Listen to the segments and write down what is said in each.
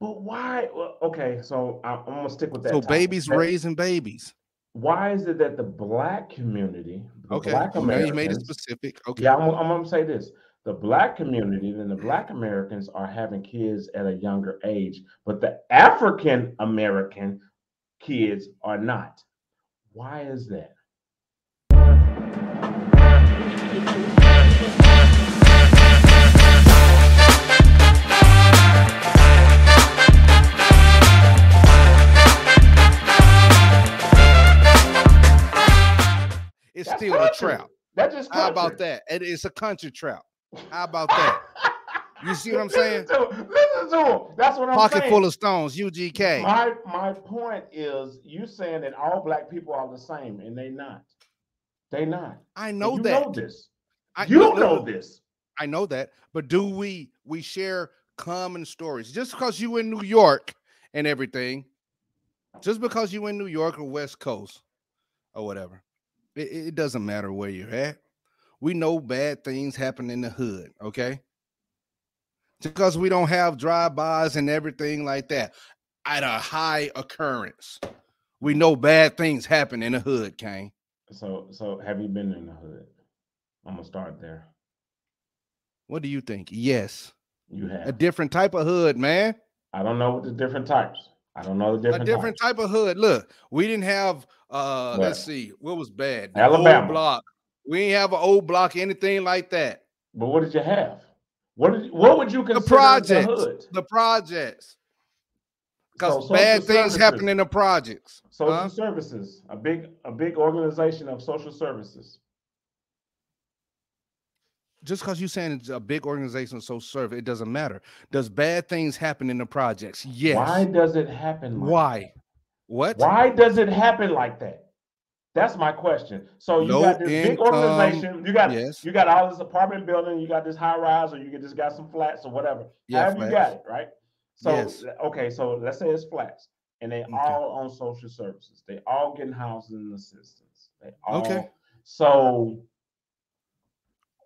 But why? Well, okay, so I, am gonna stick with that. So babies raising babies. Why is it that the black community, the okay, black Americans, you made it specific. Okay, yeah, I'm, I'm gonna say this: the black community and the mm-hmm. black Americans are having kids at a younger age, but the African American kids are not. Why is that? It's That's still country. a trap. That's just country. How about that? It is a country trap. How about that? You see what I'm saying? Listen to, listen to him. That's what I'm Pocket saying. Pocket full of stones, UGK. My my point is you saying that all black people are the same, and they not. They not. I know that you that. Know this. I, you know, know this. I know that. But do we we share common stories? Just because you in New York and everything, just because you in New York or West Coast or whatever, it, it doesn't matter where you're at. We know bad things happen in the hood, okay? Because we don't have drive-bys and everything like that at a high occurrence. We know bad things happen in the hood, Cane. So so have you been in the hood? I'm gonna start there. What do you think? Yes. You have a different type of hood, man. I don't know what the different types. I don't know the different. A different types. type of hood. Look, we didn't have. uh what? Let's see, what was bad? The Alabama block. We didn't have an old block, anything like that. But what did you have? What did what would you consider the projects? The, hood? the projects. Because so bad things happen in the projects. Social huh? services, a big a big organization of social services just because you're saying it's a big organization so serve it doesn't matter. Does bad things happen in the projects? Yes. Why does it happen? Like Why? That? What? Why does it happen like that? That's my question. So you Low got this income, big organization. You got yes. you got all this apartment building. You got this high rise, or you just got some flats or whatever. However you got it, right? So yes. Uh, okay, so let's say it's flats, and they okay. all on social services. They all getting housing assistance. They all okay. So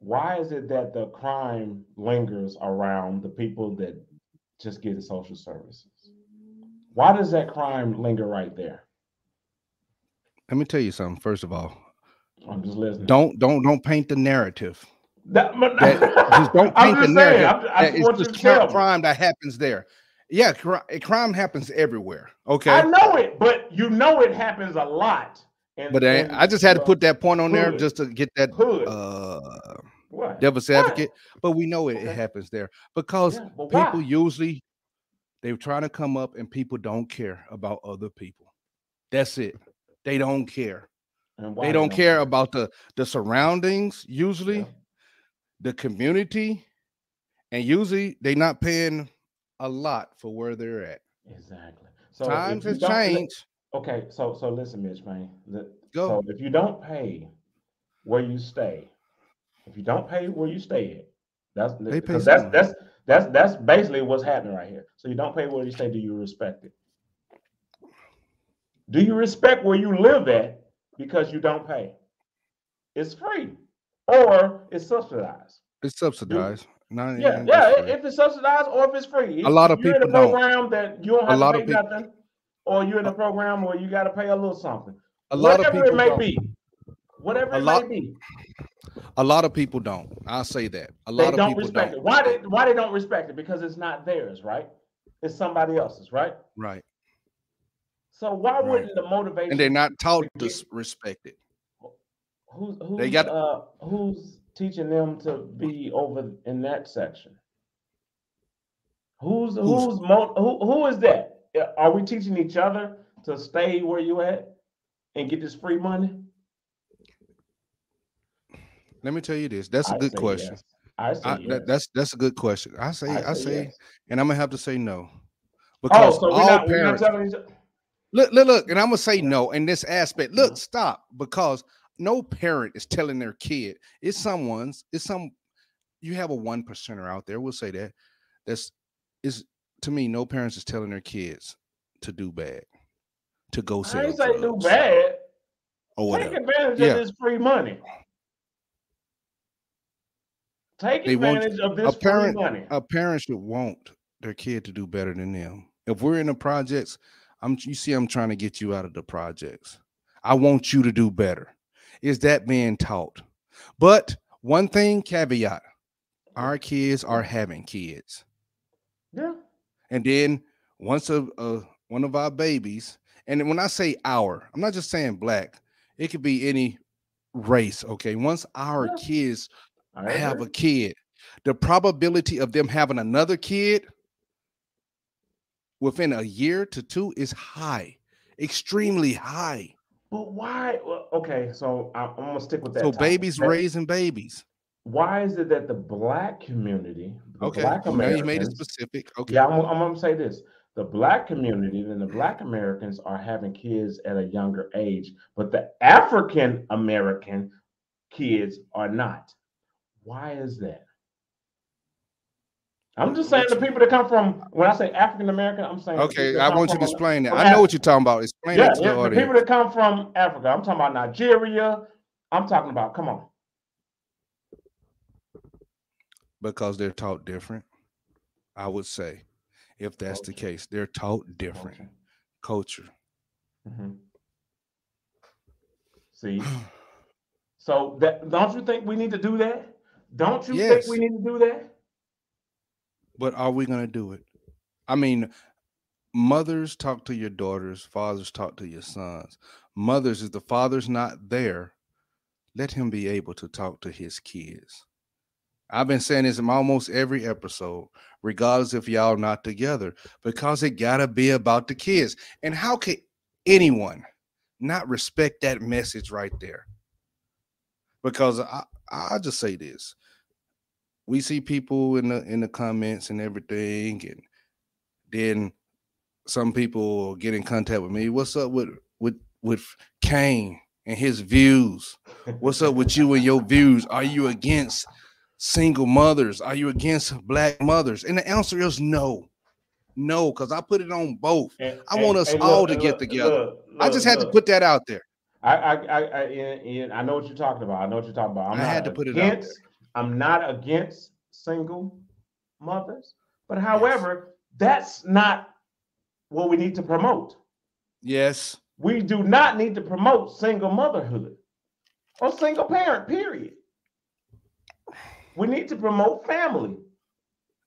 why is it that the crime lingers around the people that just get social services? Why does that crime linger right there? Let me tell you something. First of all, I'm just listening. Don't don't don't paint the narrative. That, that, just don't paint just the narrative. I, I it's just crime that happens there. Yeah, crime happens everywhere. Okay, I know it, but you know it happens a lot. And, but I, I just had to put that point on hood. there just to get that hood. Uh, what? Devil's advocate, but we know it, okay. it happens there because yeah, people why? usually they're trying to come up and people don't care about other people. That's it. They don't care. They don't care about the the surroundings. Usually, yeah. the community, and usually they're not paying a lot for where they're at. Exactly. So times have changed. Okay, so so listen, Mitch, man. Go. So if you don't pay where you stay, if you don't pay where you stay at, that's because that's that's that's that's basically what's happening right here. So you don't pay where you stay. Do you respect it? Do you respect where you live at because you don't pay? It's free, or it's subsidized. It's subsidized. Not, yeah, yeah. If it's subsidized or if it's free. A lot of people in a program don't. that you don't have a lot to pay of people, nothing, or you're in a program where you got to pay a little something. A lot Whatever of people it may don't. be. Whatever a it lot, may be. A lot of people don't. I'll say that. A lot they of don't people respect don't. it. Why they why they don't respect it? Because it's not theirs, right? It's somebody else's, right? Right. So why right. wouldn't the motivation and they're not taught to respect it? Who's who's they got uh, who's teaching them to be over in that section? Who's who's, who's mo- who who is that? Are we teaching each other to stay where you at and get this free money? Let me tell you this. That's a I good question. Yes. I say I, yes. that, that's that's a good question. I say I, I say, say yes. and I'm gonna have to say no. Oh, Because so all not, parents look, look, look, and I'm gonna say no in this aspect. Look, mm-hmm. stop, because no parent is telling their kid, it's someone's, it's some you have a one percenter out there, we'll say that. That's is to me, no parents is telling their kids to do bad, to go I sell ain't say do bad. or Take whatever. advantage Yeah. of this free money. Take They advantage of this a parent free money. a parent should want their kid to do better than them. If we're in the projects, I'm you see, I'm trying to get you out of the projects. I want you to do better. Is that being taught? But one thing caveat our kids are having kids. Yeah. And then once a, a one of our babies, and when I say our, I'm not just saying black, it could be any race. Okay. Once our yeah. kids have a kid, the probability of them having another kid within a year to two is high, extremely high. But why? Okay, so I'm, gonna stick with that. So topic. babies raising babies. Why is it that the black community, the okay, black Americans, you made it specific. Okay, yeah, I'm, I'm gonna say this: the black community and the black Americans are having kids at a younger age, but the African American kids are not. Why is that? I'm just saying the people that come from when I say African American, I'm saying okay. I want you to explain that. I know what you're talking about. Explain yeah, it to yeah, the, the people that come from Africa. I'm talking about Nigeria. I'm talking about. Come on. Because they're taught different. I would say, if that's Culture. the case, they're taught different. Culture. Culture. Mm-hmm. See. so that don't you think we need to do that? Don't you yes. think we need to do that? But are we going to do it? I mean, mothers talk to your daughters, fathers talk to your sons. Mothers, if the father's not there, let him be able to talk to his kids. I've been saying this in almost every episode, regardless if y'all not together, because it gotta be about the kids. And how can anyone not respect that message right there? Because I, I'll just say this we see people in the in the comments and everything, and then some people get in contact with me. What's up with with with Cane and his views? What's up with you and your views? Are you against single mothers? Are you against black mothers? And the answer is no. No, because I put it on both. And, I want us all look, to get look, together. Look, I just had to put that out there. I I I, I, I know what you're talking about. I know what you're talking about. I'm i had to put it out there. I'm not against single mothers, but however, yes. that's not what we need to promote. Yes. We do not need to promote single motherhood or single parent, period. We need to promote family.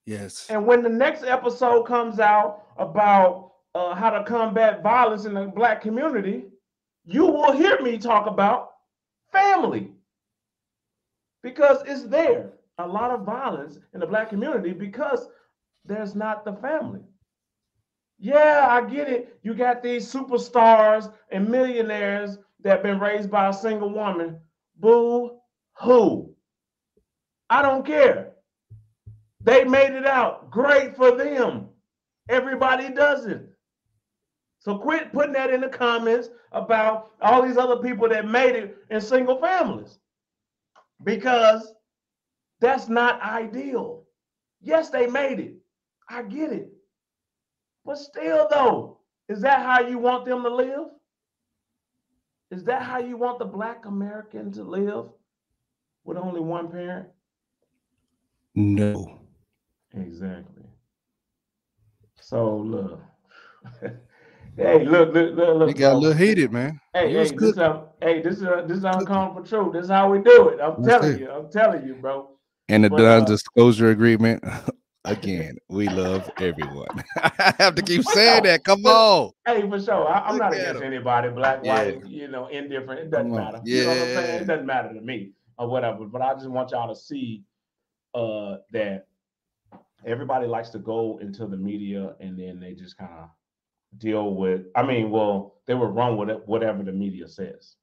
Yes. And when the next episode comes out about uh, how to combat violence in the black community, you will hear me talk about family because it's there. A lot of violence in the black community because there's not the family. Yeah, I get it. You got these superstars and millionaires that been raised by a single woman. Boo hoo. I don't care. They made it out. Great for them. Everybody does it. So quit putting that in the comments about all these other people that made it in single families because that's not ideal. Yes, they made it. I get it. But still, though, is that how you want them to live? Is that how you want the Black American to live with only one parent? No. Exactly. So, look. Hey, look, look, look, look. You got a little heated, man. Hey, hey, this, uh, hey, this is uh, this is uncomfortable truth. This is how we do it. I'm telling it. you. I'm telling you, bro. And the non-disclosure uh, agreement. Again, we love everyone. I have to keep saying that. Come on. Hey, for sure. I, am not against anybody, black, yeah. white, you know, indifferent. It doesn't matter. Yeah. You know what I'm saying? It doesn't matter to me or whatever. But I just want y'all to see uh, that everybody likes to go into the media and then they just kind of deal with. I mean, well, they will run with it, whatever the media says,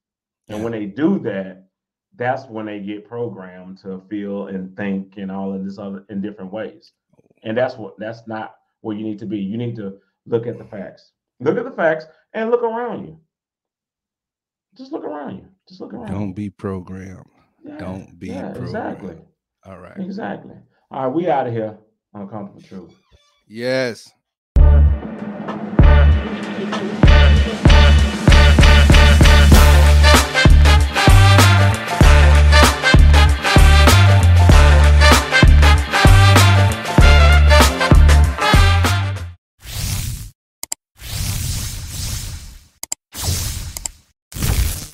and when they do that, that's when they get programmed to feel and think and all of this other in different ways. And that's what that's not where you need to be. You need to look at the facts. Look at the facts and look around you. Just look around you. Just look around. Don't be programmed. Yeah, Don't be yeah, programmed. Exactly. All right. Exactly. All right, we out of here. Uncomfortable truth. Yes.